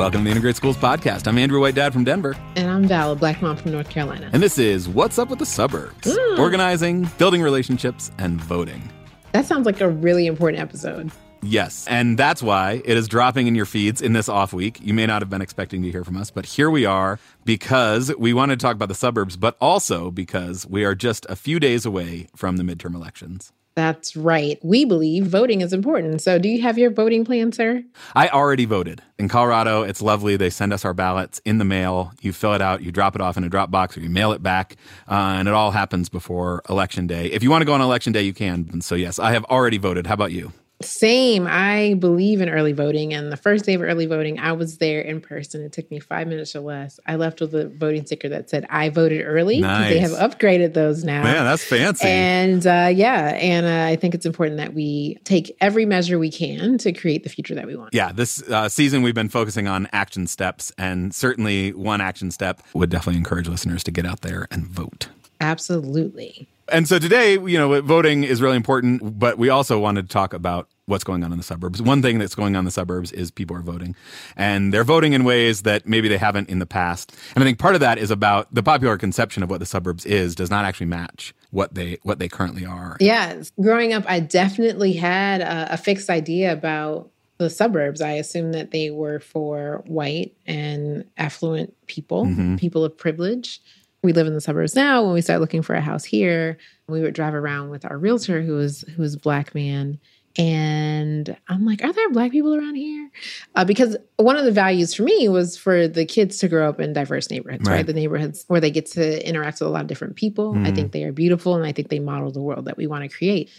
Welcome to the Integrated Schools podcast. I'm Andrew White Dad from Denver. And I'm Val, a black mom from North Carolina. And this is What's Up with the Suburbs Mm. Organizing, Building Relationships, and Voting. That sounds like a really important episode. Yes, and that's why it is dropping in your feeds in this off week. You may not have been expecting to hear from us, but here we are because we wanted to talk about the suburbs, but also because we are just a few days away from the midterm elections. That's right. We believe voting is important. So, do you have your voting plan, sir? I already voted. In Colorado, it's lovely. They send us our ballots in the mail. You fill it out, you drop it off in a drop box, or you mail it back, uh, and it all happens before Election Day. If you want to go on Election Day, you can. And so, yes, I have already voted. How about you? Same. I believe in early voting. And the first day of early voting, I was there in person. It took me five minutes or less. I left with a voting sticker that said, I voted early. 'cause They have upgraded those now. Man, that's fancy. And uh, yeah, and uh, I think it's important that we take every measure we can to create the future that we want. yeah, this uh, season we've been focusing on action steps, and certainly one action step would definitely encourage listeners to get out there and vote. Absolutely. And so today, you know, voting is really important, but we also wanted to talk about what's going on in the suburbs. One thing that's going on in the suburbs is people are voting, and they're voting in ways that maybe they haven't in the past. And I think part of that is about the popular conception of what the suburbs is does not actually match what they what they currently are. Yeah, Growing up, I definitely had a, a fixed idea about the suburbs. I assumed that they were for white and affluent people, Mhm. people of privilege. We live in the suburbs now. When we started looking for a house here, we would drive around with our realtor who was who was a black man. And I'm like, are there black people around here? Uh, because one of the values for me was for the kids to grow up in diverse neighborhoods, right? Right. The neighborhoods where they get to interact with a lot of different people. I Mhm. think they are beautiful and I think they model the world that we want to create.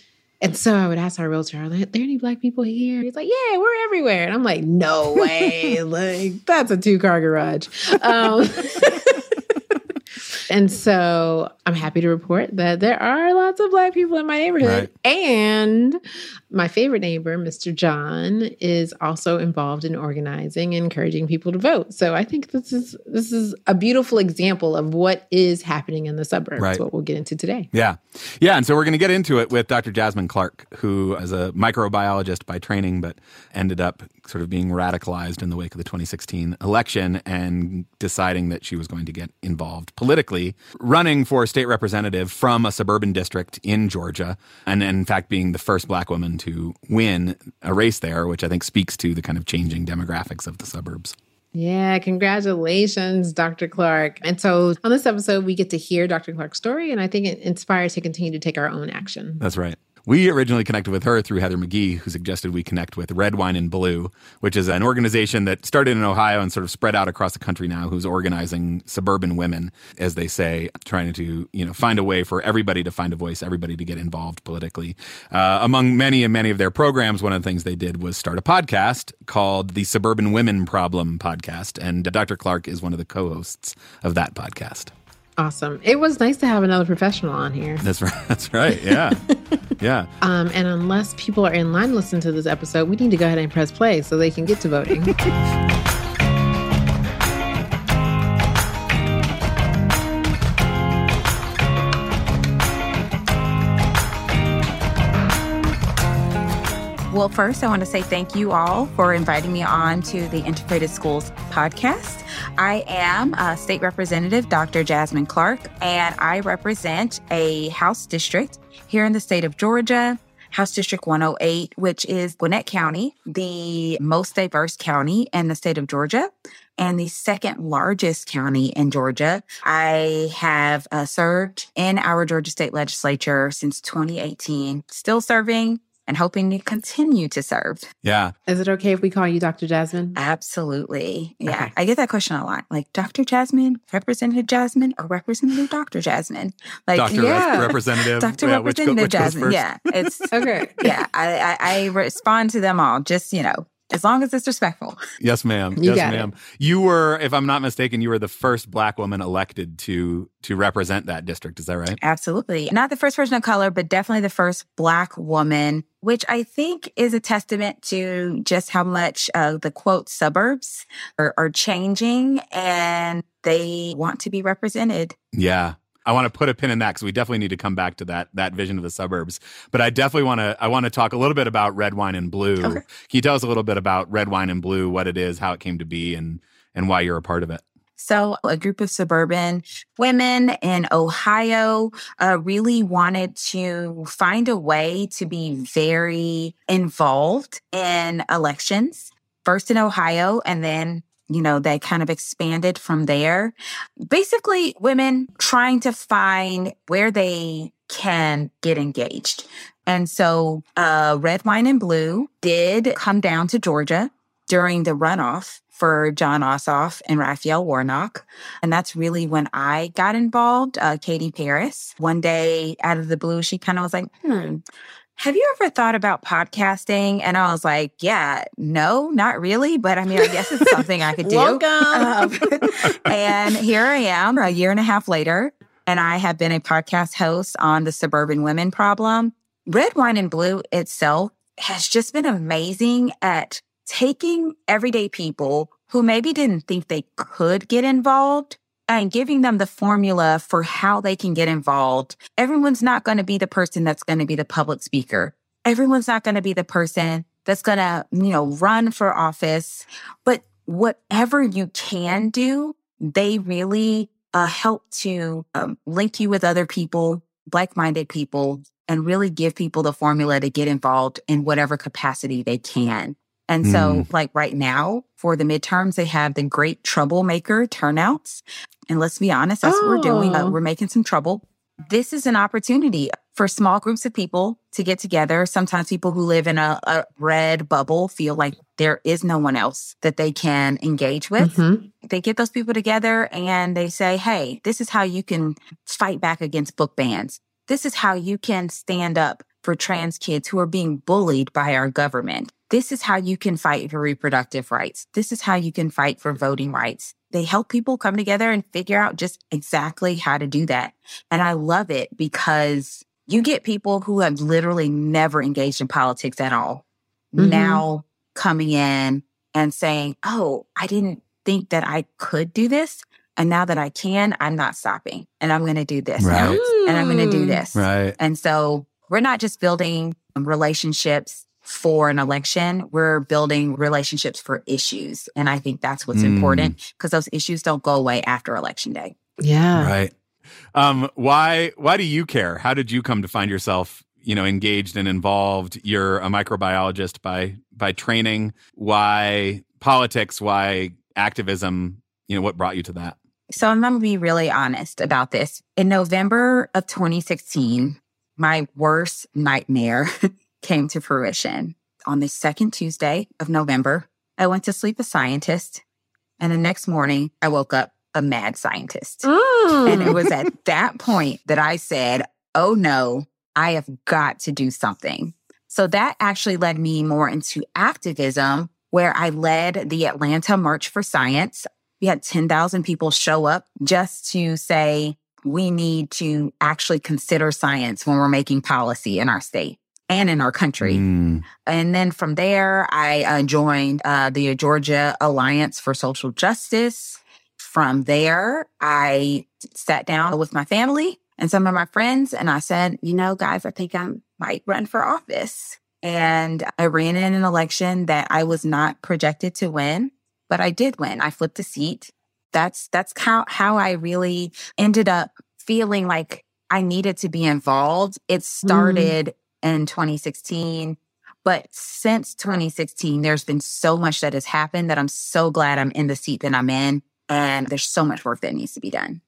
And so I would ask our realtor, are there there any black people here? He's like, yeah, we're everywhere. And I'm like, no way. like, that's a two car garage. Um, and so I'm happy to report that there are lots of black people in my neighborhood. And my favorite neighbor, Mr. John, is also involved in organizing and encouraging people to vote. So I think this is this is a beautiful example of what is happening in the suburbs, Right. what we'll get into today. Yeah. Yeah. And so we're going to get into it with Dr. Jasmine Clark, who is a microbiologist by training, but ended up sort of being radicalized in the wake of the 2016 election and deciding that she was going to get involved politically, running for state representative from a suburban district in Georgia, and in fact being the first black woman to win a race there, which I think speaks to the kind of changing demographics of the suburbs. Yeah, congratulations, Dr. Clark. And so on this episode, we get to hear Dr. Clark's story, and I think it inspires to continue to take our own action. That's right. We originally connected with her through Heather McGhee, who suggested we connect with Red Wine and Blue, which is an organization that started in Ohio and sort of spread out across the country now, who's organizing suburban women, as they say, trying to you know find a way for everybody to find a voice, everybody to get involved politically. Uh, among many and many of their programs, one of the things they did was start a podcast called the Suburban Women Problem Podcast, and Dr. Clark is one of the co-hosts of that podcast. Awesome. It was nice to have another professional on here. That's right. That's right. Yeah, yeah. Um, and unless people are in line to listen to this episode, we need to go ahead and press play so they can get to voting. Well, first, I want to say thank you all for inviting me on to the Integrated Schools podcast. I am uh, State Representative Dr. Jasmine Clark, and I represent a House district here in the state of Georgia. House District 108, which is Gwinnett County, the most diverse county in the state of Georgia and the second largest county in Georgia. I have uh, served in our Georgia State Legislature since 2018, still serving and hoping to continue to serve. Yeah. Is it okay if we call you Dr. Jasmine? Absolutely. Yeah. Okay. I get that question a lot. Like Dr. Jasmine, Representative Jasmine, or Representative Dr. Jasmine. Like, Dr. yeah. Representative. Dr. yeah, which go- Representative which Jasmine. Yeah. It's, Okay. yeah. I, I, I respond to them all. Just, you know, as long as it's respectful. Yes, ma'am. You yes, got it. ma'am. You were, if I'm not mistaken, you were the first black woman elected to to represent that district. Is that right? Absolutely. Not the first person of color, but definitely the first Black woman, which I think is a testament to just how much uh, the quote suburbs are, are changing and they want to be represented. Yeah. I want to put a pin in that because we definitely need to come back to that that vision of the suburbs. But I definitely want to I want to talk a little bit about red wine and blue. Okay. Can you tell us a little bit about red wine and blue, what it is, how it came to be, and and why you're a part of it? So, a group of suburban women in Ohio uh, really wanted to find a way to be very involved in elections, first in Ohio, and then you know, they kind of expanded from there. Basically, women trying to find where they can get engaged. And so, uh, Red Wine and Blue did come down to Georgia during the runoff for Jon Ossoff and Raphael Warnock. And that's really when I got involved. Uh, Katie Paris, one day out of the blue, she kind of was like, hmm, have you ever thought about podcasting? And I was like, yeah, no, not really. But I mean, I guess it's something I could do. Welcome. Um, and here I am a year and a half later. And I have been a podcast host on the Suburban Women Problem. Red Wine and Blue itself has just been amazing at taking everyday people who maybe didn't think they could get involved and giving them the formula for how they can get involved. Everyone's not going to be the person that's going to be the public speaker. Everyone's not going to be the person that's going to, you know, run for office. But whatever you can do, they really uh, help to um, link you with other people, like minded people, and really give people the formula to get involved in whatever capacity they can. And so, mm. like right now for the midterms, they have the great troublemaker turnouts. And let's be honest, that's oh. what we're doing. Uh, we're making some trouble. This is an opportunity for small groups of people to get together. Sometimes people who live in a, a red bubble feel like there is no one else that they can engage with. Mm-hmm. They get those people together and they say, Hey, this is how you can fight back against book bans. This is how you can stand up for trans kids who are being bullied by our government. This is how you can fight for reproductive rights. This is how you can fight for voting rights. They help people come together and figure out just exactly how to do that. And I love it because you get people who have literally never engaged in politics at all mm-hmm. now coming in and saying, Oh, I didn't think that I could do this. And now that I can, I'm not stopping and I'm going to do this right. and I'm going to do this. Right. And so we're not just building relationships for an election, we're building relationships for issues. And I think that's what's mm. important because those issues don't go away after election day. Yeah. Right. Um, why why do you care? How did you come to find yourself, you know, engaged and involved? You're a microbiologist by by training. Why politics? Why activism? You know, what brought you to that? So I'm going to be really honest about this. In November of 2016, my worst nightmare came to fruition. On the second Tuesday of November, I went to sleep a scientist. And the next morning, I woke up a mad scientist. Mm. And it was at that point that I said, oh no, I have got to do something. So that actually led me more into activism, where I led the Atlanta March for Science. We had 10,000 people show up just to say, we need to actually consider science when we're making policy in our state and in our country. Mm. And then from there, I uh, joined uh, the Georgia Alliance for Social Justice. From there, I sat down with my family and some of my friends, and I said, you know, guys, I think I might run for office. And I ran in an election that I was not projected to win, but I did win. I flipped a seat. That's that's how how I really ended up feeling like I needed to be involved. It mm. started mm in 2016. But since 2016, there's been so much that has happened that I'm so glad I'm in the seat that I'm in. And there's so much work that needs to be done.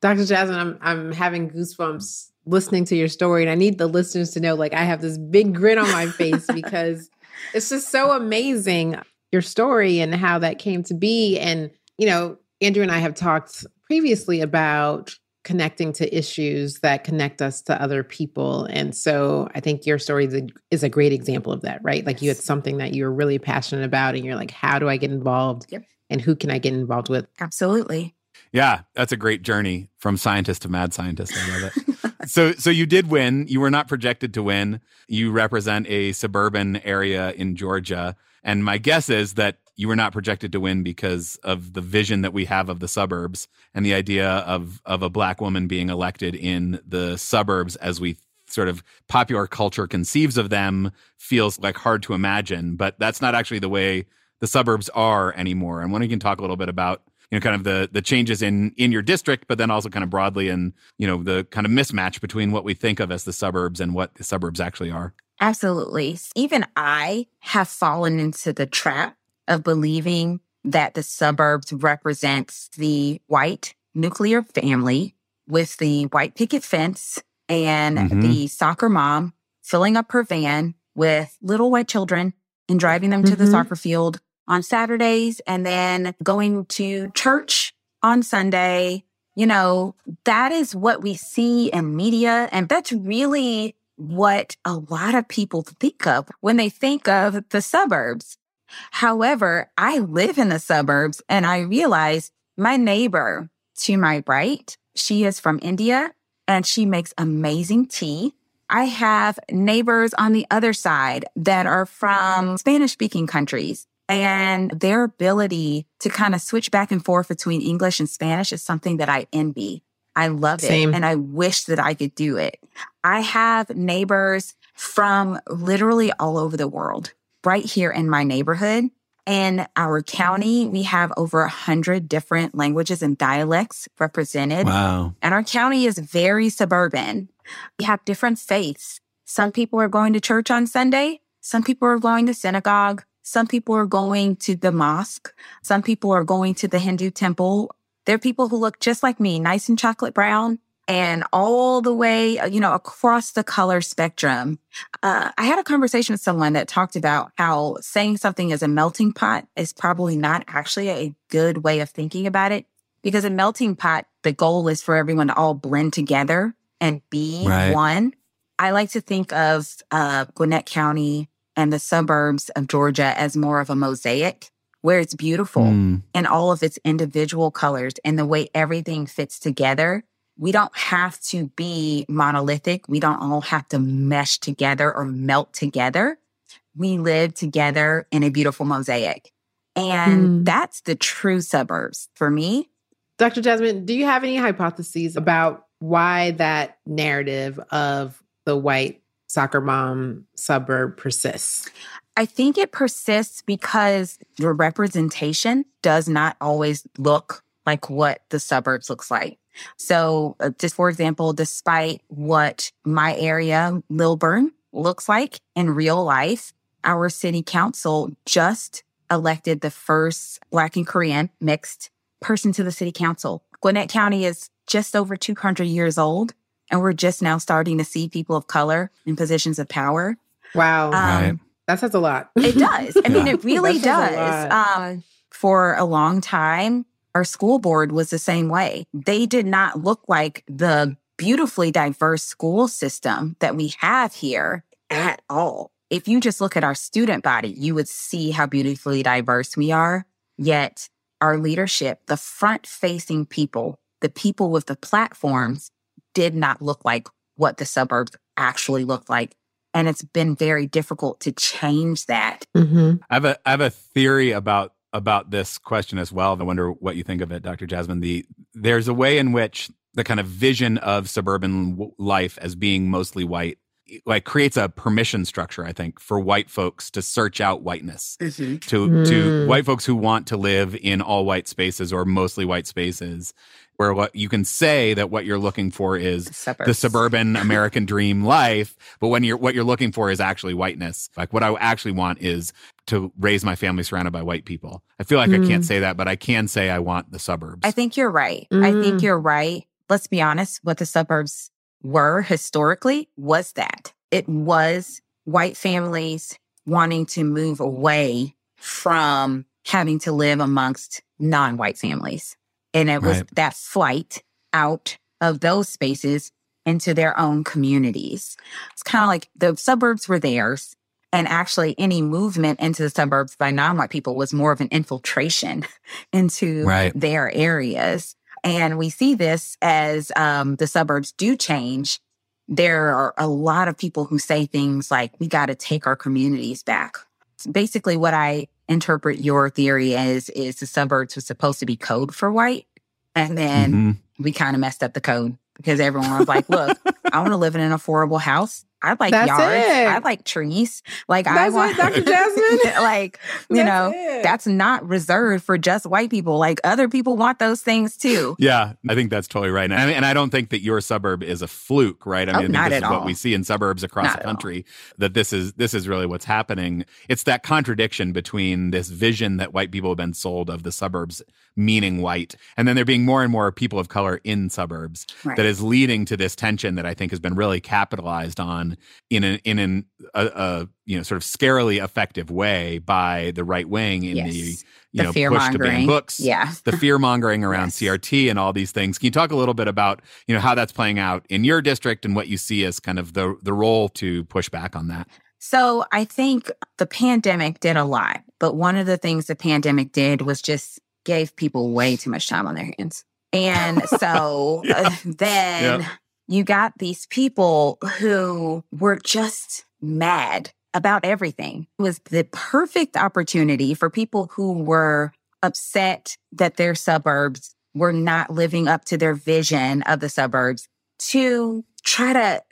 Dr. Jasmine, I'm I'm having goosebumps listening to your story. And I need the listeners to know like I have this big grin on my face because it's just so amazing your story and how that came to be. And, you know, Andrew and I have talked previously about connecting to issues that connect us to other people. And so I think your story is a, is a great example of that, right? Like you had something that you're really passionate about and you're like, how do I get involved? Yep. And who can I get involved with? Absolutely. Yeah, that's a great journey from scientist to mad scientist. I love it. so so you did win. You were not projected to win. You represent a suburban area in Georgia. And my guess is that you were not projected to win because of the vision that we have of the suburbs and the idea of of a black woman being elected in the suburbs as we sort of popular culture conceives of them feels like hard to imagine. But that's not actually the way the suburbs are anymore. And when you can talk a little bit about you know kind of the the changes in in your district but then also kind of broadly and you know the kind of mismatch between what we think of as the suburbs and what the suburbs actually are. Absolutely. Even i have fallen into the trap of believing that the suburbs represents the white nuclear family with the white picket fence and mm-hmm. the soccer mom filling up her van with little white children and driving them mm-hmm. to the mm-hmm. soccer field on Saturdays and then going to church on Sunday. You know, that is what we see in media. And that's really what a lot of people think of when they think of the suburbs. However, I live in the suburbs and I realize my neighbor to my right, she is from India and she makes amazing tea. I have neighbors on the other side that are from Spanish speaking countries and their ability to kind of switch back and forth between English and Spanish is something that I envy. I love Same. it and I wish that I could do it. I have neighbors from literally all over the world right here in my neighborhood. In our mm-hmm. county, we have over a hundred different languages and dialects represented. Wow. And our county is very suburban. We have different faiths. Some people are going to church on Sunday. Some people are going to synagogue. Some people are going to the mosque. Some people are going to the Hindu temple. There are people who look just like me, nice and chocolate brown and all the way, uh, you know, across the color spectrum. Uh, I had a conversation with someone that talked about how saying something is a melting pot is probably not actually a good way of thinking about it because a melting pot, the goal is for everyone to all blend together and be right. one. I like to think of uh, Gwinnett County and the suburbs of Georgia as more of a mosaic where it's beautiful mm. in all of its individual colors and the way everything fits together we don't have to be monolithic. We don't all have to mesh together or melt together. We live together in a beautiful mosaic. And mm. that's the true suburbs for me. Dr. Jasmine, do you have any hypotheses about why that narrative of the white soccer mom suburb persists? I think it persists because the representation does not always look like what the suburbs looks like. So, uh, just for example, despite what my area, Lilburn, looks like in real life, our city council just elected the first Black and Korean mixed person to the city council. Gwinnett County is just over 200 years old, and we're just now starting to see people of color in positions of power. Wow. Um, right. That says a lot. It does. I mean, it really does. Um, for a long time, our school board was the same way. They did not look like the beautifully diverse school system that we have here at all. If you just look at our student body, you would see how beautifully diverse we are. Yet our leadership, the front facing people, the people with the platforms did not look like what the suburbs actually looked like. And it's been very difficult to change that. Mm-hmm. I have a I have a theory about about this question as well. I wonder what you think of it, Dr. Jasmine. The there's a way in which the kind of vision of suburban life as being mostly white like creates a permission structure i think for white folks to search out whiteness mm-hmm. to mm. to white folks who want to live in all white spaces or mostly white spaces where what you can say that what you're looking for is the suburban American dream life, but when you're what you're looking for is actually whiteness. Like what I actually want is to raise my family surrounded by white people. I feel like mm. I can't mm. say that, but I can say I want the suburbs. I think you're right. Mm. I think mm. you're right. Let's be honest, what the suburbs were historically was that it was white families wanting to move away from having to live amongst non-white families. And it was right. that flight out of those spaces into their own communities. It's kind of like the suburbs were theirs. And actually, any movement into the suburbs by non white people was more of an infiltration into right. their areas. And we see this as um, the suburbs do change there are a lot of people who say things like, we got to take our communities back. Basically, what I interpret your theory as is the suburbs was supposed to be code for white. And then mm-hmm. we kind of messed up the code because everyone was like, look, I want to live in an affordable house. I like that's yards. It. I like trees. Like that's I want it, Dr. Jasmine. like, you that's know, it. that's not reserved for just white people. Like other people want those things too. Yeah, I think that's totally right. And I, mean, and I don't think that your suburb is a fluke, right? I oh, mean, oh, I think this is all. what we see in suburbs across not the country. That this is this is really what's happening. It's that contradiction between this vision that white people have been sold of the suburbs meaning white, and then there being more and more people of color in suburbs right. that is leading to this tension that I think has been really capitalized on in an in an a, a, you know sort of scarily effective way by the right wing in yes. the you the know push to ban books, yeah, the fear mongering around yes. CRT and all these things. Can you talk a little bit about you know how that's playing out in your district and what you see as kind of the the role to push back on that? So I think the pandemic did a lot, but one of the things the pandemic did was just gave people way too much time on their hands. And so yeah. uh, then yep you got these people who were just mad about everything. It was the perfect opportunity for people who were upset that their suburbs were not living up to their vision of the suburbs to try to,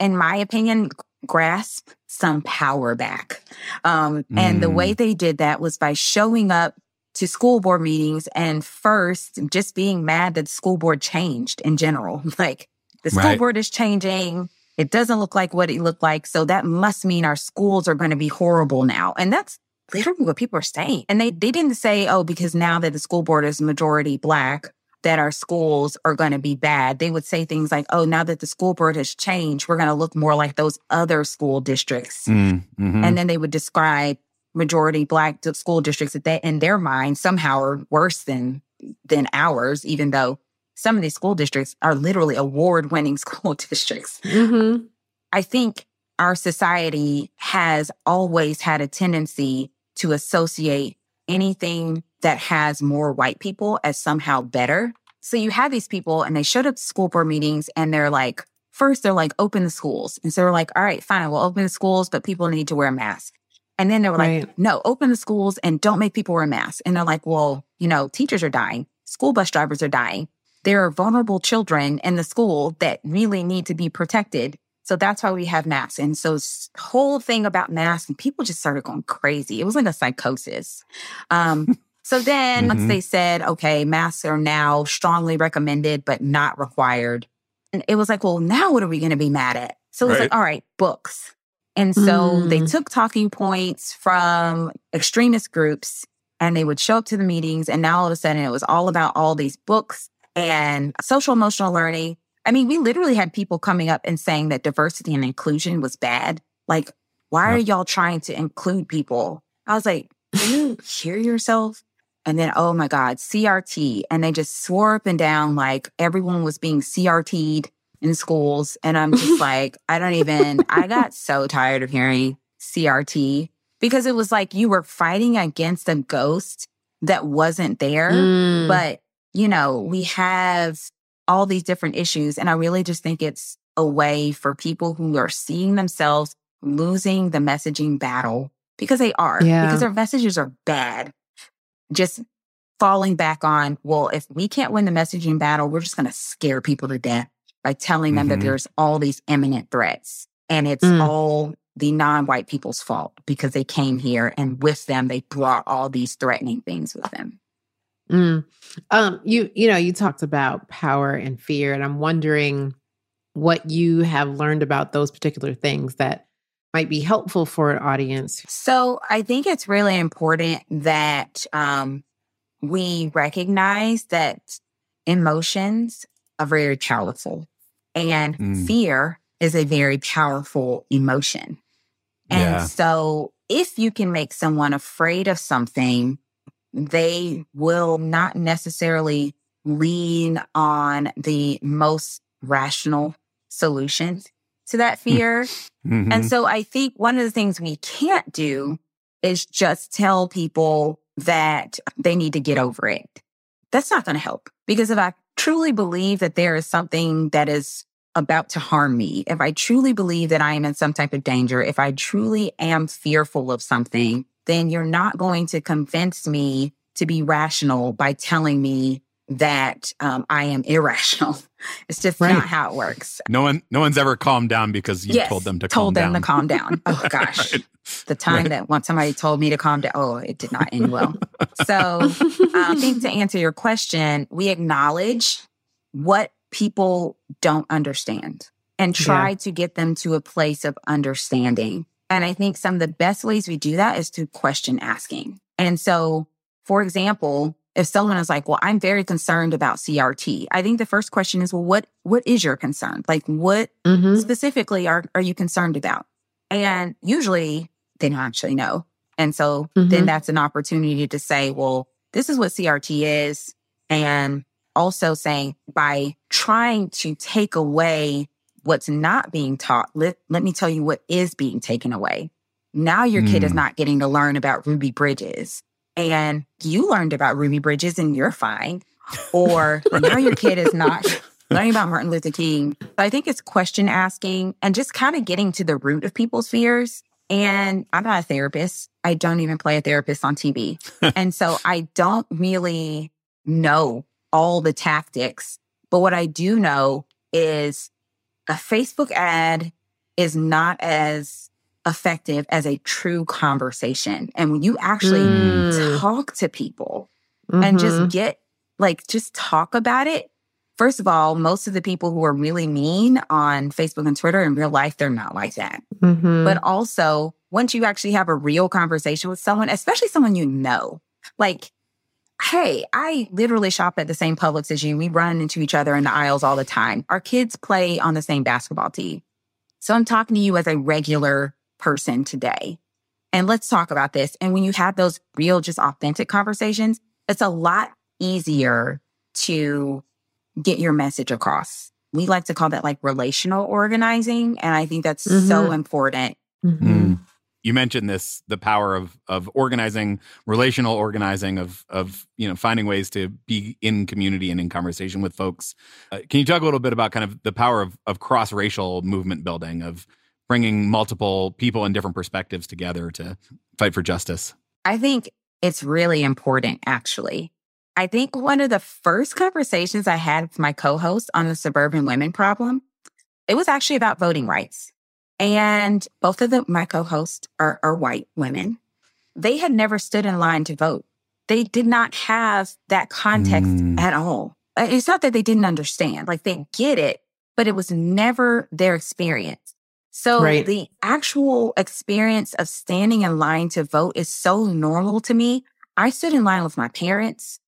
in my opinion, grasp some power back. Um, mm. And the way mm. they did that was by showing up to school board meetings and first just being mad that the school board changed in general. Like, the school right. board is changing. It doesn't look like what it looked like. So that must mean our schools are going to be horrible now. And that's literally what people are saying. And they, they didn't say, oh, because now that the school board is majority black, that our schools are going to be bad. They would say things like, oh, now that the school board has changed, we're going to look more like those other school districts. Mm, mm-hmm. And then they would describe majority black school districts that they, in their mind somehow are worse than than ours, even though some of these school districts are literally award winning school districts. Mm-hmm. I think our society has always had a tendency to associate anything that has more white people as somehow better. So you have these people and they showed up to school board meetings and they're like, first they're like, open the schools. And so they're like, all right, fine, we'll open the schools, but people need to wear a mask. And then they were right. like, no, open the schools and don't make people wear masks. And they're like, well, you know, teachers are dying, school bus drivers are dying there are vulnerable children in the school that really need to be protected. So that's why we have masks. And so this whole thing about masks and people just started going crazy. It was like a psychosis. Um, so then mm-hmm. once they said, okay, masks are now strongly recommended, but not required. And it was like, well, now what are we going to be mad at? So it was right. like, all right, books. And so mm. they took talking points from extremist groups and they would show up to the meetings. And now all of a sudden it was all about all these books and social emotional learning. I mean, we literally had people coming up and saying that diversity and inclusion was bad. Like, why are y'all trying to include people? I was like, do you hear yourself? And then, oh my God, CRT. And they just swore up and down like everyone was being CRT'd in schools. And I'm just like, I don't even, I got so tired of hearing CRT because it was like you were fighting against a ghost that wasn't there, mm. but you know, we have all these different issues. And I really just think it's a way for people who are seeing themselves losing the messaging battle because they are, yeah. because their messages are bad. Just falling back on, well, if we can't win the messaging battle, we're just going to scare people to death by telling them mm-hmm. that there's all these imminent threats and it's mm. all the non-white people's fault because they came here and with them they brought all these threatening things with them. Mm. Um, you you know, you talked about power and fear, and I'm wondering what you have learned about those particular things that might be helpful for an audience. So I think it's really important that um, we recognize that emotions are very powerful, and mm. fear is a very powerful emotion. And yeah. so if you can make someone afraid of something they will not necessarily lean on the most rational solutions to that hmm. fear. Mm-hmm. And so I think one of the things we can't do is just tell people that they need to get over it. That's not going to help because if I truly believe that there is something that is about to harm me, if I truly believe that I am in some type of danger, if I truly am fearful of something, then you're not going to convince me to be rational by telling me that um, I am irrational. It's just right. not how it works. No one, no one's ever calmed down because you yes, told them to told them down. to calm down. Oh gosh, right. the time right. that once somebody told me to calm down, oh, it did not end well. so, um, I think to answer your question, we acknowledge what people don't understand and try yeah. to get them to a place of understanding. And I think some of the best ways we do that is through question asking. And so, for example, if someone is like, well, I'm very concerned about CRT, I think the first question is, well, what, what is your concern? Like, what mm-hmm. specifically are, are you concerned about? And usually they don't actually know. And so mm-hmm. then that's an opportunity to say, well, this is what CRT is. And also saying by trying to take away what's not being taught, let, let me tell you what is being taken away. Now your mm. kid is mm. not getting to learn about Ruby Bridges and you learned about Ruby Bridges and you're fine. Or now your kid is not learning about Martin Luther King. But I think it's question asking and just kind of getting to the root of people's fears. And I'm not a therapist. I don't even play a therapist on TV. and so I don't really know all the tactics. But what I do know is a Facebook ad is not as effective as a true conversation. And when you actually mm. talk to people mm-hmm. and just mm-hmm. get like, just talk about it. First of all, most of the people who are really mean on Facebook and Twitter in real life, they're not like that. Mm-hmm. But also, once you actually have a real conversation with someone, especially someone you know, like, hey, I literally shop at the same Publix as you. We run into each other in the aisles all the time. Our kids play on the same basketball team. So I'm talking to you as a regular person today. And let's talk about this. And when you have those real, just authentic conversations, it's a lot easier to get your message across. We like to call that like relational organizing. And I think that's mm-hmm. so important. Mm-hmm. Mm. You mentioned this, the power of of organizing, relational organizing, of of you know finding ways to be in community and in conversation with folks. Uh, can you talk a little bit about kind of the power of of cross racial movement building, of bringing multiple people and different perspectives together to fight for justice? I think it's really important, actually. I think one of the first conversations I had with my co host on the suburban women problem, it was actually about voting rights. And both of the, my co hosts are, are white women. They had never stood in line to vote. They did not have that context mm. at all. Uh, it's not that they didn't understand, like they get it, but it was never their experience. So right. the actual experience of standing in line to vote is so normal to me. I stood in line with my parents.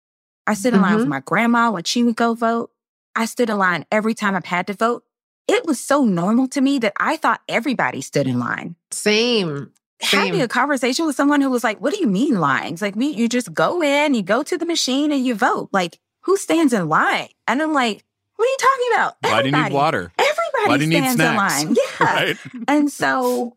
I stood in mm-hmm. line with mm-hmm. my grandma when she would go vote. I stood in line every time I've had to vote. It was so normal to me that I thought everybody stood in line. Same. Same. Having a conversation with someone who was like, what do you mean lines? Like me, you just go in, you go to the machine and you vote. Like who stands in line? And I'm like, what are you talking about? Everybody. Why do you need water? Everybody Why do you stands need snacks? in line. Yeah. right? And so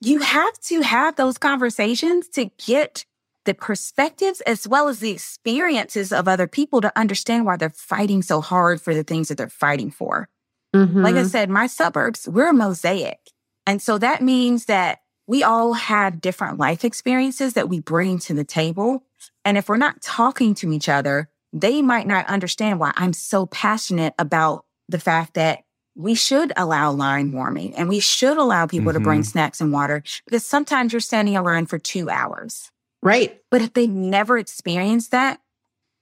you have to have those conversations to get the perspectives as well as the experiences of other people to understand why they're fighting so hard for the things that they're fighting for. Mm-hmm. Like I mm-hmm. said, my suburbs, we're a mosaic. And so that means that we all have different life experiences that we bring to the table. And if we're not talking to each other, they might not understand why I'm so passionate about the fact that we should allow line warming and we should allow people mm-hmm. to bring mm-hmm. snacks and water because sometimes you're standing in line for two hours. Right. But if they never experienced that,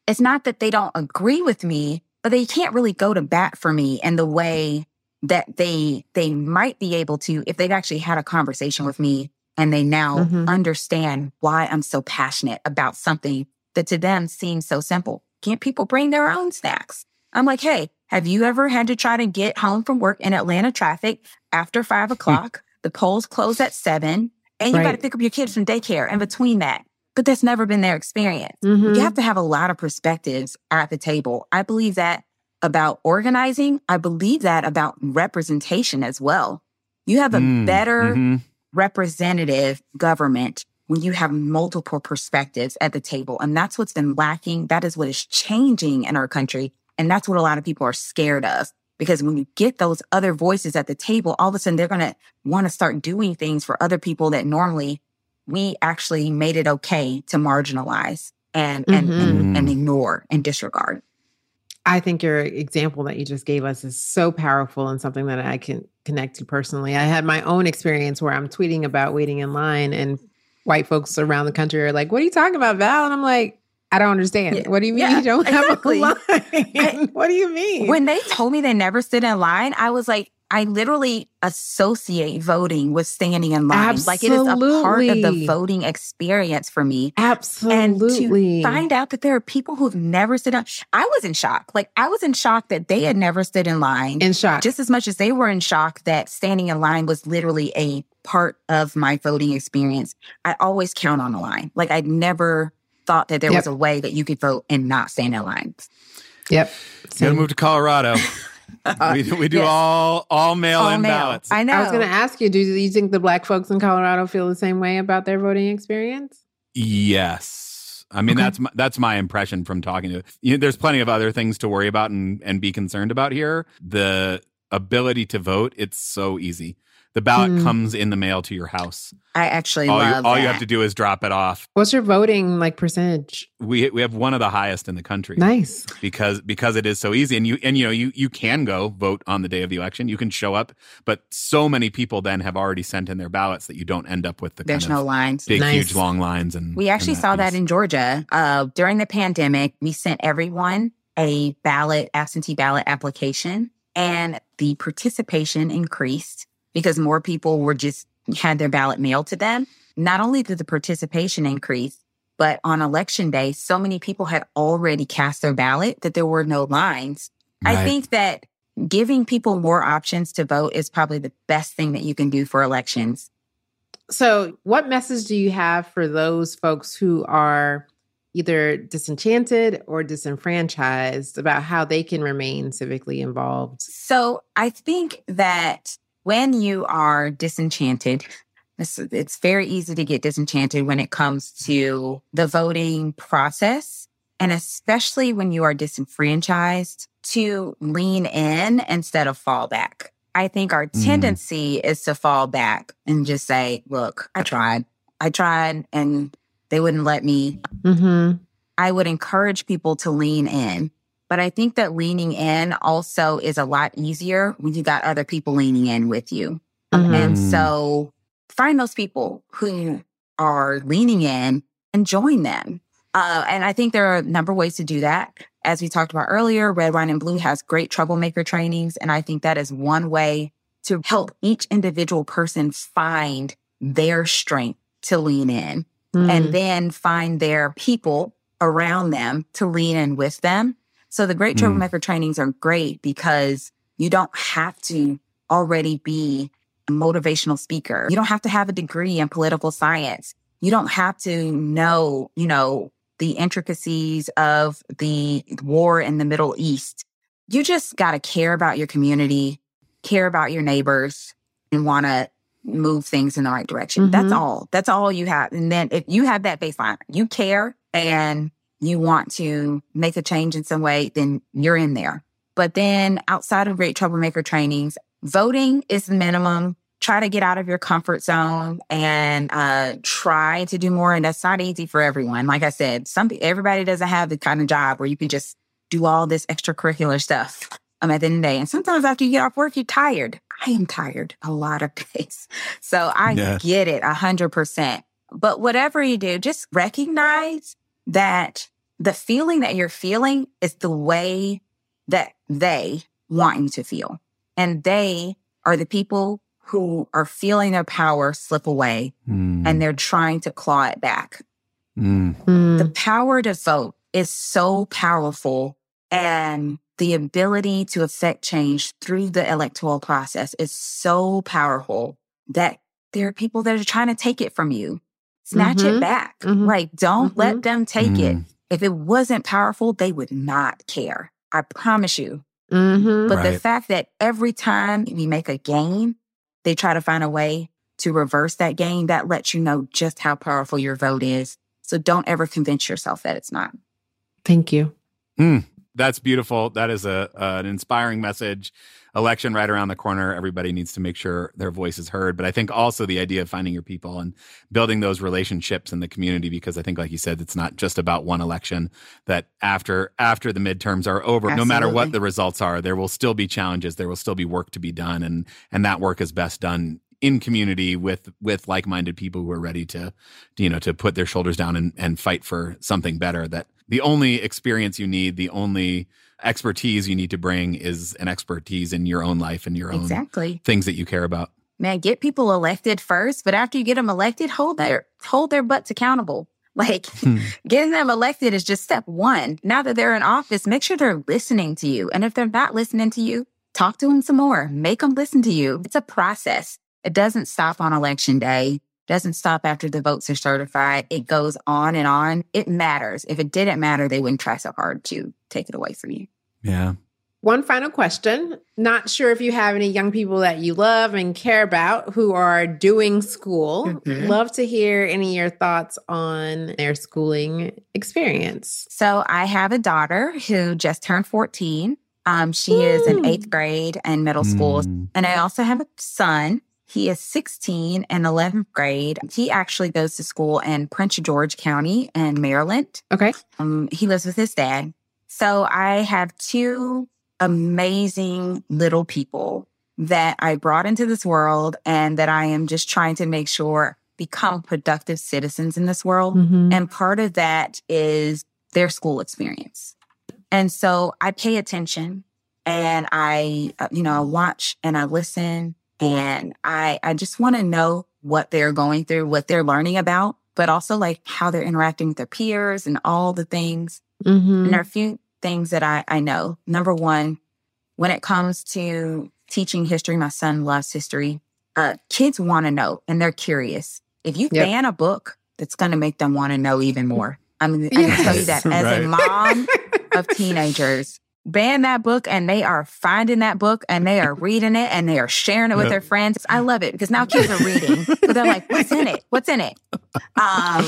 it's not that they don't agree with me, but they can't really go to bat for me in the way that they they might be able to if they've actually had a conversation with me and they now mm-hmm. understand why I'm so passionate about something that to them seems so simple. Can't people bring their own snacks? I'm like, hey, have you ever had to try to get home from work in Atlanta traffic after five hmm. o'clock? the polls close at seven, and you right. got to pick up your kids from daycare in between that. But that's never been their experience. Mm-hmm. You have to have a lot of perspectives at the table. I believe that about organizing. I believe that about representation as well. You have a mm, better mm-hmm. representative government when you have multiple perspectives at the table. And that's what's been lacking. That is what is changing in our country. And that's what a lot of people are scared of Because when you get those other voices at the table, all of a sudden they're going to want to start doing things for other people that normally we actually made it okay to marginalize and, mm-hmm. and, and, and ignore and disregard. I think your example that you just gave us is so powerful and something that I can connect to personally. I had my own experience where I'm tweeting about waiting in line and white folks around the country are like, What are you talking about, Val? And I'm like, I don't understand. Yeah. What do you mean yeah, you don't exactly. have a line? I, what do you mean? When they told me they never stood in line, I was like, I literally associate voting with standing in line. Absolutely. Like it is a part of the voting experience for me. Absolutely. And to find out that there are people who've never stood on, I was in shock. Like I was in shock that they had never stood in line. In shock. Just as much as they were in shock that standing in line was literally a part of my voting experience. I always count on a line. Like I'd never thought that there yep. was a way that you could vote and not stand in lines. Yep. Same. Gotta move to Colorado. Uh, we, we do yes. all all mail in ballots. I know. I was going to ask you: Do you think the black folks in Colorado feel the same way about their voting experience? Yes. I mean okay. that's my, that's my impression from talking to. You know, there's plenty of other things to worry about and and be concerned about here. The ability to vote, it's so easy. The ballot mm. comes in the mail to your house. I actually all love you, All that. you have to do is drop it off. What's your voting like percentage? We we have one of the highest in the country. Nice. Because because it is so easy and you and you know you you can go vote on the day of the election. You can show up, but so many people then have already sent in their ballots that you don't end up with the There's no lines. Big nice. huge long lines and We actually and that saw piece. that in Georgia. Uh during the pandemic, we sent everyone a ballot absentee ballot application and the participation increased because more people were just had their ballot mailed to them. Not only did the participation increase, but on election day, so many people had already cast their ballot that there were no lines. Right. I think that giving people more options to vote is probably the best thing that you can do for elections. So, what message do you have for those folks who are either disenchanted or disenfranchised about how they can remain civically involved? So, I think that when you are disenchanted, it's, it's very easy to get disenchanted when it comes to the voting process. And especially when you are disenfranchised, to lean in instead of fall back. I think our mm. tendency is to fall back and just say, look, I tried. I tried and they wouldn't let me. Mm-hmm. I would encourage people to lean in but I think that leaning in also is a lot easier when you got other people leaning in with you. Mm-hmm. And so find those people who are leaning in and join them. Uh, and I think there are a number of ways to do that. As we talked about earlier, Red Wine and Blue has great troublemaker trainings. And I think that is one way to help each individual person find their strength to lean in mm. and then find their people around them to lean in with them so the Great Troublemaker mm. trainings are great because you don't have to already be a motivational speaker. You don't have to have a degree in political science. You don't have to know, you know, the intricacies of the war in the Middle East. You just got to care about your community, care about your neighbors, and want to move things in the right direction. Mm-hmm. That's all. That's all you have. And then if you have that baseline, you care and you want to make a change in some way, then you're in there. But then outside of great troublemaker trainings, voting is the minimum. Try to get out of your comfort zone and uh, try to do more. And that's not easy for everyone. Like I said, some everybody doesn't have the kind of job where you can just do all this extracurricular stuff um, at the end of the day. And sometimes after you get off work, you're tired. I am tired a lot of days. So I yes. get it a hundred percent. But whatever you do, just recognize that the feeling that you're feeling is the way that they want you to feel. And they are the people who are feeling their power slip away mm. and they're trying to claw it back. Mm. Mm. The power to vote is so powerful and the ability to affect change through the electoral process is so powerful that there are people that are trying to take it from you. Snatch mm-hmm. it back. Mm-hmm. Like, don't mm-hmm. let them take it. If it wasn't powerful, they would not care. I promise you. Mm-hmm. But right. the fact that every time we make a gain, they try to find a way to reverse that gain, that lets you know just how powerful your vote is. So don't ever convince yourself that it's not. Thank you. Mm, That's beautiful. That is a uh, an inspiring message. Election right around the corner. Everybody needs to make sure their voice is heard. But I think also the idea of finding your people and building those relationships in the community, because I think, like you said, it's not just about one election. That after after the midterms are over, Absolutely. no matter what the results are, there will still be challenges. There will still be work to be done, and and that work is best done in community with with like-minded people who are ready to you know to put their shoulders down and, and fight for something better that the only experience you need the only expertise you need to bring is an expertise in your own life and your own exactly. things that you care about. Man get people elected first but after you get them elected hold their hold their butts accountable. Like hmm. getting them elected is just step one. Now that they're in office make sure they're listening to you. And if they're not listening to you talk to them some more. Make them listen to you. It's a process. It doesn't stop on election day, doesn't stop after the votes are certified. It goes on and on. It matters. If it didn't matter, they wouldn't try so hard to take it away from you. Yeah. One final question. Not sure if you have any young people that you love and care about who are doing school. Mm-hmm. Love to hear any of your thoughts on their schooling experience. So, I have a daughter who just turned 14. Um, she is in eighth grade and middle school. Mm. And I also have a son he is 16 and 11th grade. He actually goes to school in Prince George County in Maryland. Okay. Um, he lives with his dad. So I have two amazing little people that I brought into this world and that I am just trying to make sure become productive citizens in this world. Mm-hmm. And part of that is their school experience. And so I pay attention and I, uh, you know, I watch and I listen and I, I just want to know what they're going through, what they're learning about, but also like how they're interacting with their peers and all the things. Mm-hmm. And there are a few things that I, I know. Number one, when it comes to teaching history, my son loves history. Uh, kids want to know and they're curious. If you yep. ban a book, that's going to make them want to know even more. I mean, yes. I can tell you that as right. a mom of teenagers, ban that book and they are finding that book and they are reading it and they are sharing it with yep. their friends. I love it because now kids are reading, but they're like, what's in it? What's in it? Um,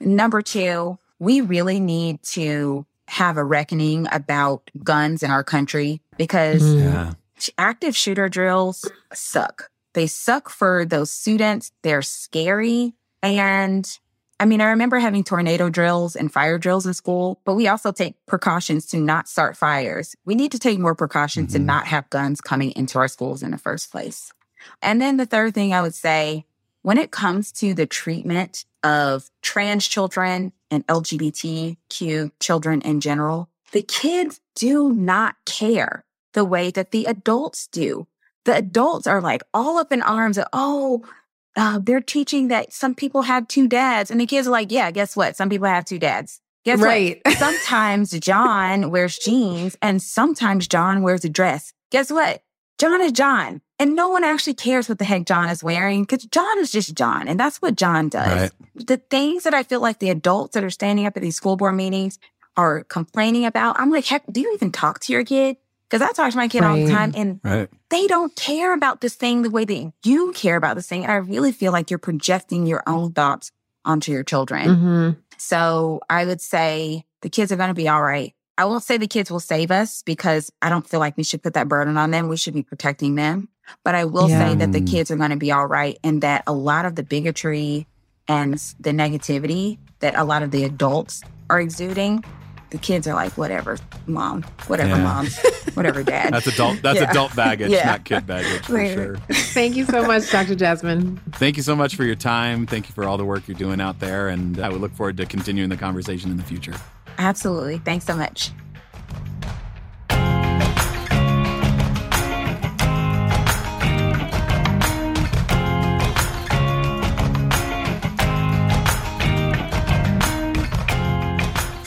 number two, we really need to have a reckoning about guns in our country because mm-hmm. yeah. active shooter drills suck. They suck for those students. They're scary. And I mean, I remember having tornado drills and fire drills in school, but we also take precautions to not start fires. We need to take more precautions mm-hmm. to not have guns coming into our schools in the first place. And then the third thing I would say, when it comes to the treatment of trans children and LGBTQ children in general, the kids do not care the way that the adults do. The adults are like all up in arms of, oh, uh, they're teaching that some people have two dads. And the kids are like, yeah, guess what? Some people have two dads. Guess right. what? Sometimes John wears jeans and sometimes John wears a dress. Guess what? John is John. And no one actually cares what the heck John is wearing because John is just John. And that's what John does. Right. The things that I feel like the adults that are standing up at these school board meetings are complaining about, I'm like, heck, do you even talk to your kid? Because I talk to my kid right. all the time and right. they don't care about this thing the way that you care about this thing. And I really feel like you're projecting your own thoughts onto your children. Mm-hmm. So I would say the kids are going to be all right. I won't say the kids will save us because I don't feel like we should put that burden on them. We should be protecting them. But I will yeah. say that the kids are going to be all right and that a lot of the bigotry and the negativity that a lot of the adults are exuding the kids are like, whatever, mom, whatever, yeah. mom, whatever, dad. That's adult. That's yeah. adult baggage, yeah. not kid baggage for sure. Thank you so much, Dr. Jasmine. Thank you so much for your time. Thank you for all the work you're doing out there, and I would look forward to continuing the conversation in the future. Absolutely. Thanks so much.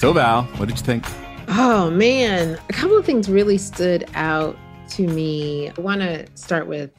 So, Val, what did you think? Oh, man. A couple of things really stood out to me. I want to start with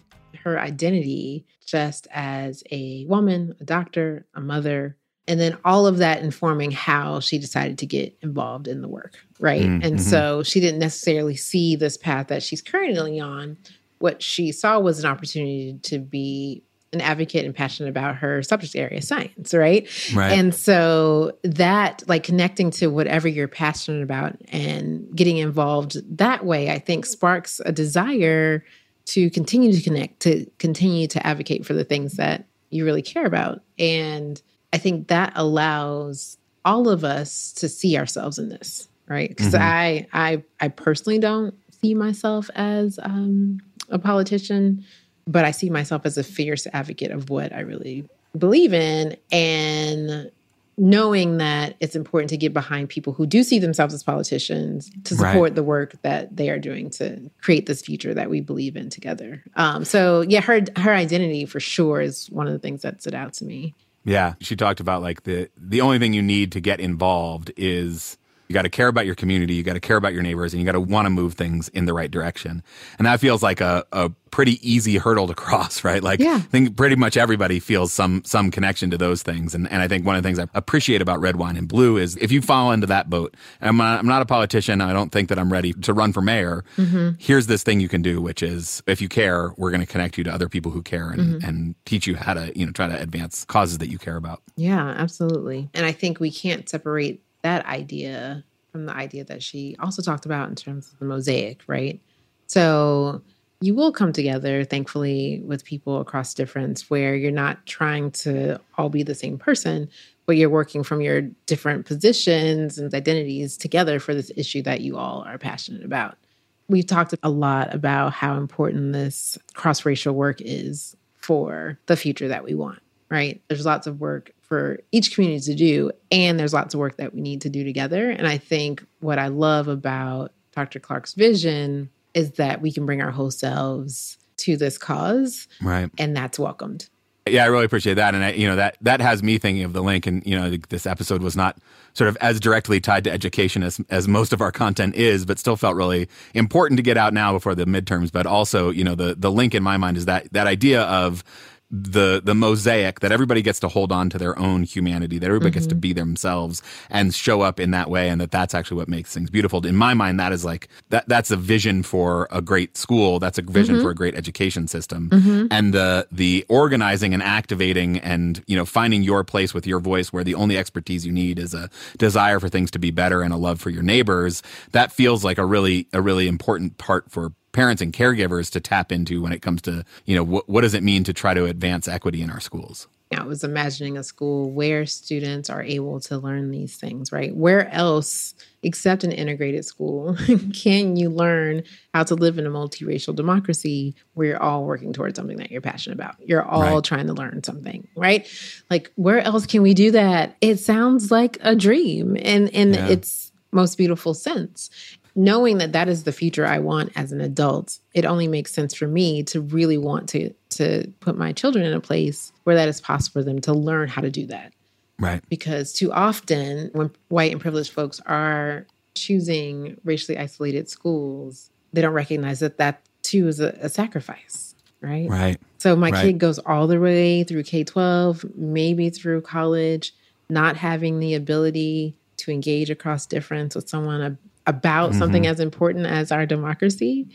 her identity just as a woman, a doctor, a mother, and then all of that informing how she decided to get involved in the work, right? Mm, mm-hmm. And so she didn't necessarily see this path that she's currently on. What she saw was an opportunity to be an advocate and passionate about her subject area, science, right? Right. And so that, like connecting to whatever you're passionate about and getting involved that way, I think sparks a desire to continue to connect, to continue to advocate for the things that you really care about. And I think that allows all of us to see ourselves in this, right? Because mm-hmm. I, I, I personally don't see myself as um, a politician but I see myself as a fierce advocate of what I really believe in and knowing that it's important to get behind people who do see themselves as politicians to support right. the work that they are doing to create this future that we believe in together. Um, so yeah, her her identity for sure is one of the things that stood out to me. Yeah, she talked about like the the only thing you need to get involved is you got to care about your community, you got to care about your neighbors, and you got to want to move things in the right direction. And that feels like a, a pretty easy hurdle to cross, right? Like yeah. I think pretty much everybody feels some some connection to those things. And and I think one of the things I appreciate about red wine and blue is if you fall into that boat, I'm not, I'm not a politician, I don't think that I'm ready to run for mayor. Mm-hmm. Here's this thing you can do, which is if you care, we're going to connect you to other people who care and, mm-hmm. and teach you how to, you know, try to advance causes that you care about. Yeah, absolutely. And I think we can't separate that idea from the idea that she also talked about in terms of the mosaic, right? So you will come together, thankfully, with people across difference where you're not trying to all be the same person, but you're working from your different positions and identities together for this issue that you all are passionate about. We've talked a lot about how important this cross racial work is for the future that we want, right? There's lots of work for each community to do. And there's lots of work that we need to do together. And I think what I love about Dr. Clark's vision is that we can bring our whole selves to this cause. Right. And that's welcomed. Yeah, I really appreciate that, and I, you know that that has me thinking of the link. And you know, this episode was not sort of as directly tied to education as as most of our content is, but still felt really important to get out now before the midterms. But also, you know, the the link in my mind is that that idea of the the mosaic that everybody gets to hold on to their own humanity that everybody mm-hmm. gets to mm-hmm. be themselves and show up in that way and that that's actually what makes things beautiful in my mind that is like that that's a vision for a great school that's a vision mm-hmm. for a great education system mm-hmm. and the the organizing and activating and you know finding your place with your voice where the only expertise you need is a desire for things to be better and a love for your neighbors that feels like a really a really important part for parents and caregivers to tap into when it comes to, you know, what, what does it mean to try to advance equity in our schools? I was imagining a school where students are able to learn these things, right? Where else, except an integrated school, can you learn how to live in a multiracial democracy where you're all working towards something that you're passionate about? You're all right. trying to learn something, right? Like, where else can we do that? It sounds like a dream and in yeah. its most beautiful sense knowing that that is the future I want as an adult, it only makes sense for me to really want to to put my children in a place where that is possible for them to learn how to do that. Right. Because too often when white and privileged folks are choosing racially isolated schools, they don't recognize that that too is a, a sacrifice. Right. Right. So my right. kid goes all the way through K 12, maybe through college, not having the ability to engage across difference with someone about mm-hmm. something as important as our democracy.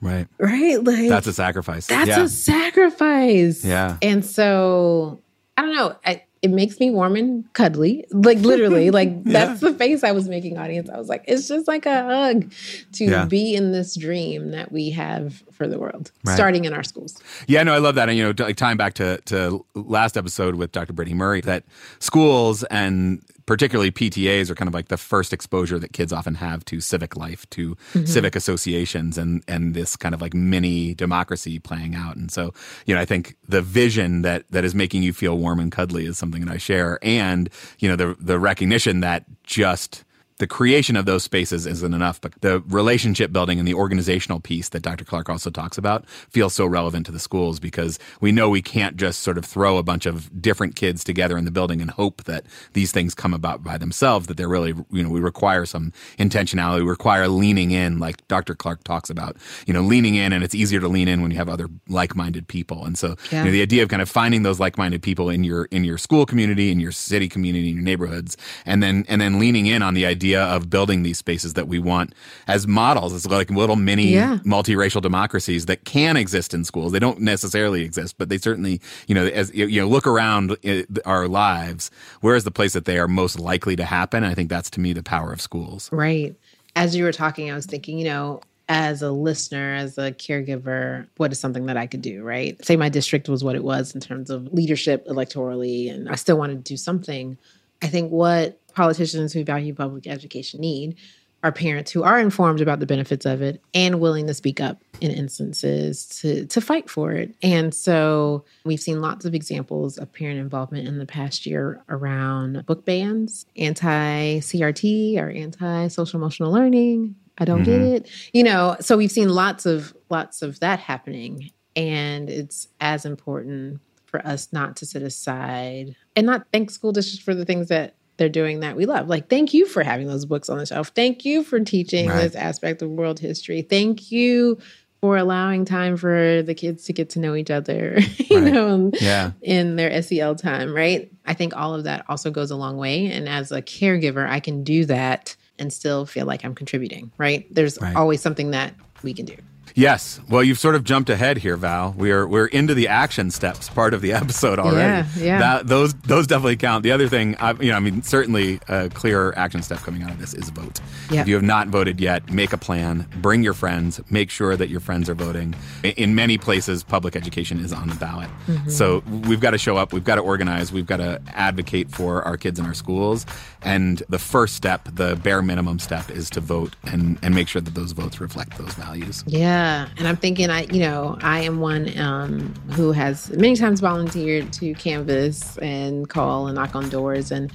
Right. Right. Like that's a sacrifice. That's yeah. a sacrifice. Yeah. And so I don't know. I, it makes me warm and cuddly. Like literally, like yeah. that's the face I was making, audience. I was like, it's just like a hug to yeah. be in this dream that we have for the world, right. starting in our schools. Yeah, no, I love that. And you know, like tying back to to last episode with Dr. Brittany Murray, that schools and particularly PTAs are kind of like the first exposure that kids often have to civic life, to mm-hmm. civic associations, and and this kind of like mini democracy playing out. And so, you know, I think the vision that that is making you feel warm and cuddly is something that I share, and you know, the the recognition that just the creation of those spaces isn't enough, but the relationship building and the organizational piece that Dr. Clark also talks about feels so relevant to the schools because we know we can't just sort of throw a bunch of different kids together in the building and hope that these things come about by themselves, that they're really, you know, we require some intentionality, we require leaning in, like Dr. Clark talks about, you know, leaning in, and it's easier to lean in when you have other like-minded people. And so, yeah. you know, the idea of kind of finding those like-minded people in your in your school community, in your city community, in your neighborhoods, and then and then leaning in on the idea idea of building these spaces that we want as models, as like little mini Yeah. multiracial democracies that can exist in schools. They don't necessarily exist, but they certainly, you know, as you know, look around uh, our lives, where is the place that they are most likely to happen? I think that's to me the power of schools. Right. As you were talking, I was thinking, you know, as a listener, as a caregiver, what is something that I could do, right? Say my district was what it was in terms of leadership electorally, and I still wanted to do something. I think what politicians who value public education need are parents who are informed about the benefits of it and willing to speak up in instances to, to fight for it. And so we've seen lots of examples of parent involvement in the past year around book bans, anti CRT or anti social emotional learning. I don't get mm-hmm. it. You know, so we've seen lots of lots of that happening. And it's as important for us not to sit aside and not thank school districts for the things that they're doing that we love. Like, thank you for having those books on the shelf. Thank you for teaching Right. this aspect of world history. Thank you for allowing time for the kids to get to know each other, you Right. know, Yeah. in their SEL time, right? I think all of that also goes a long way. And as a caregiver, I can do that and still feel like I'm contributing, right? There's Right. always something that we can do. Yes. Well, you've sort of jumped ahead here, Val. We are we're into the action steps part of the episode already. Yeah, yeah. That, those those definitely count. The other thing, I, you know, I mean, certainly a clear action step coming out of this is vote. Yeah. If you have not voted yet, make a plan. Bring your friends. Make sure that your friends are voting. In many places, public education is on the ballot. Mm-hmm. So we've got to show up. We've got to organize. We've got to advocate for our kids in our schools. And the first step, the bare minimum step, is to vote and and make sure that those votes reflect those values. Yeah, and I'm thinking, I you know, I am one um, who has many times volunteered to canvass and call and knock on doors, and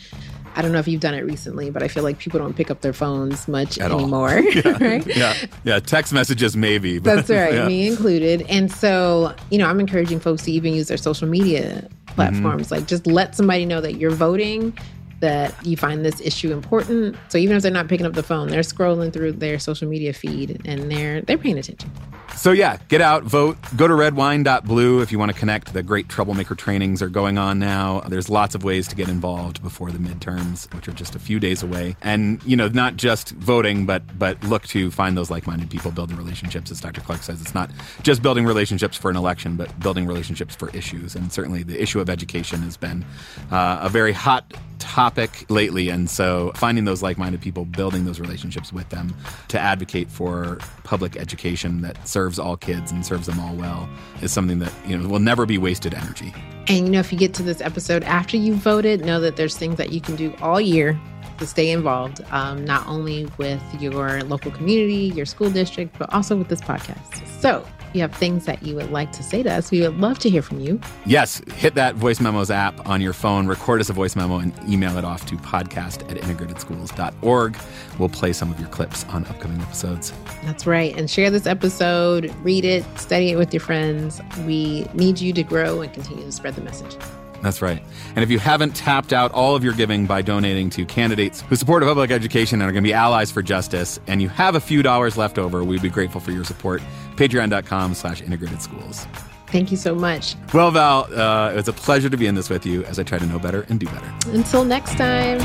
I don't know if you've done it recently, but I feel like people don't pick up their phones much At anymore, right? yeah, yeah. Text messages, maybe. But That's right, yeah. me included. And so, you know, I'm encouraging folks to even use their social media platforms. Like, just let somebody know that you're voting, that you find this issue important. So even if they're not picking up the phone, they're scrolling through their social media feed and they're they're paying attention. So yeah, get out, vote. Go to redwine.blue if you want to connect. The great troublemaker trainings are going on now. There's lots of ways to get involved before the midterms, which are just a few days away. And you know, not just voting, but but look to find those like-minded people, build the relationships. As Dr. Clark says, it's not just building relationships for an election, but building relationships for issues. And certainly, the issue of education has been uh, a very hot topic lately. And so, finding those like-minded people, building those relationships with them to advocate for public education that serves all kids and serves them all well is something that you know will never be wasted energy. And you know, if you get to this episode after you voted, know that there's things that you can do all year to stay involved, um, not only with your local community, your school district, but also with this podcast. So, you have things that you would like to say to us, we would love to hear from you. Yes, hit that voice memos app on your phone, record us a voice memo, and email it off to podcast at integratedschools.org. We'll play some of your clips on upcoming episodes. That's right. And share this episode, read it, study it with your friends. We need you to grow and continue to spread the message. That's right. And if you haven't tapped out all of your giving by donating to candidates who support public education and are going to be allies for justice, and you have a few dollars left over, we'd be grateful for your support. Patreon.com slash integrated schools. Thank you so much. Well, Val, uh, it was a pleasure to be in this with you as I try to know better and do better. Until next time.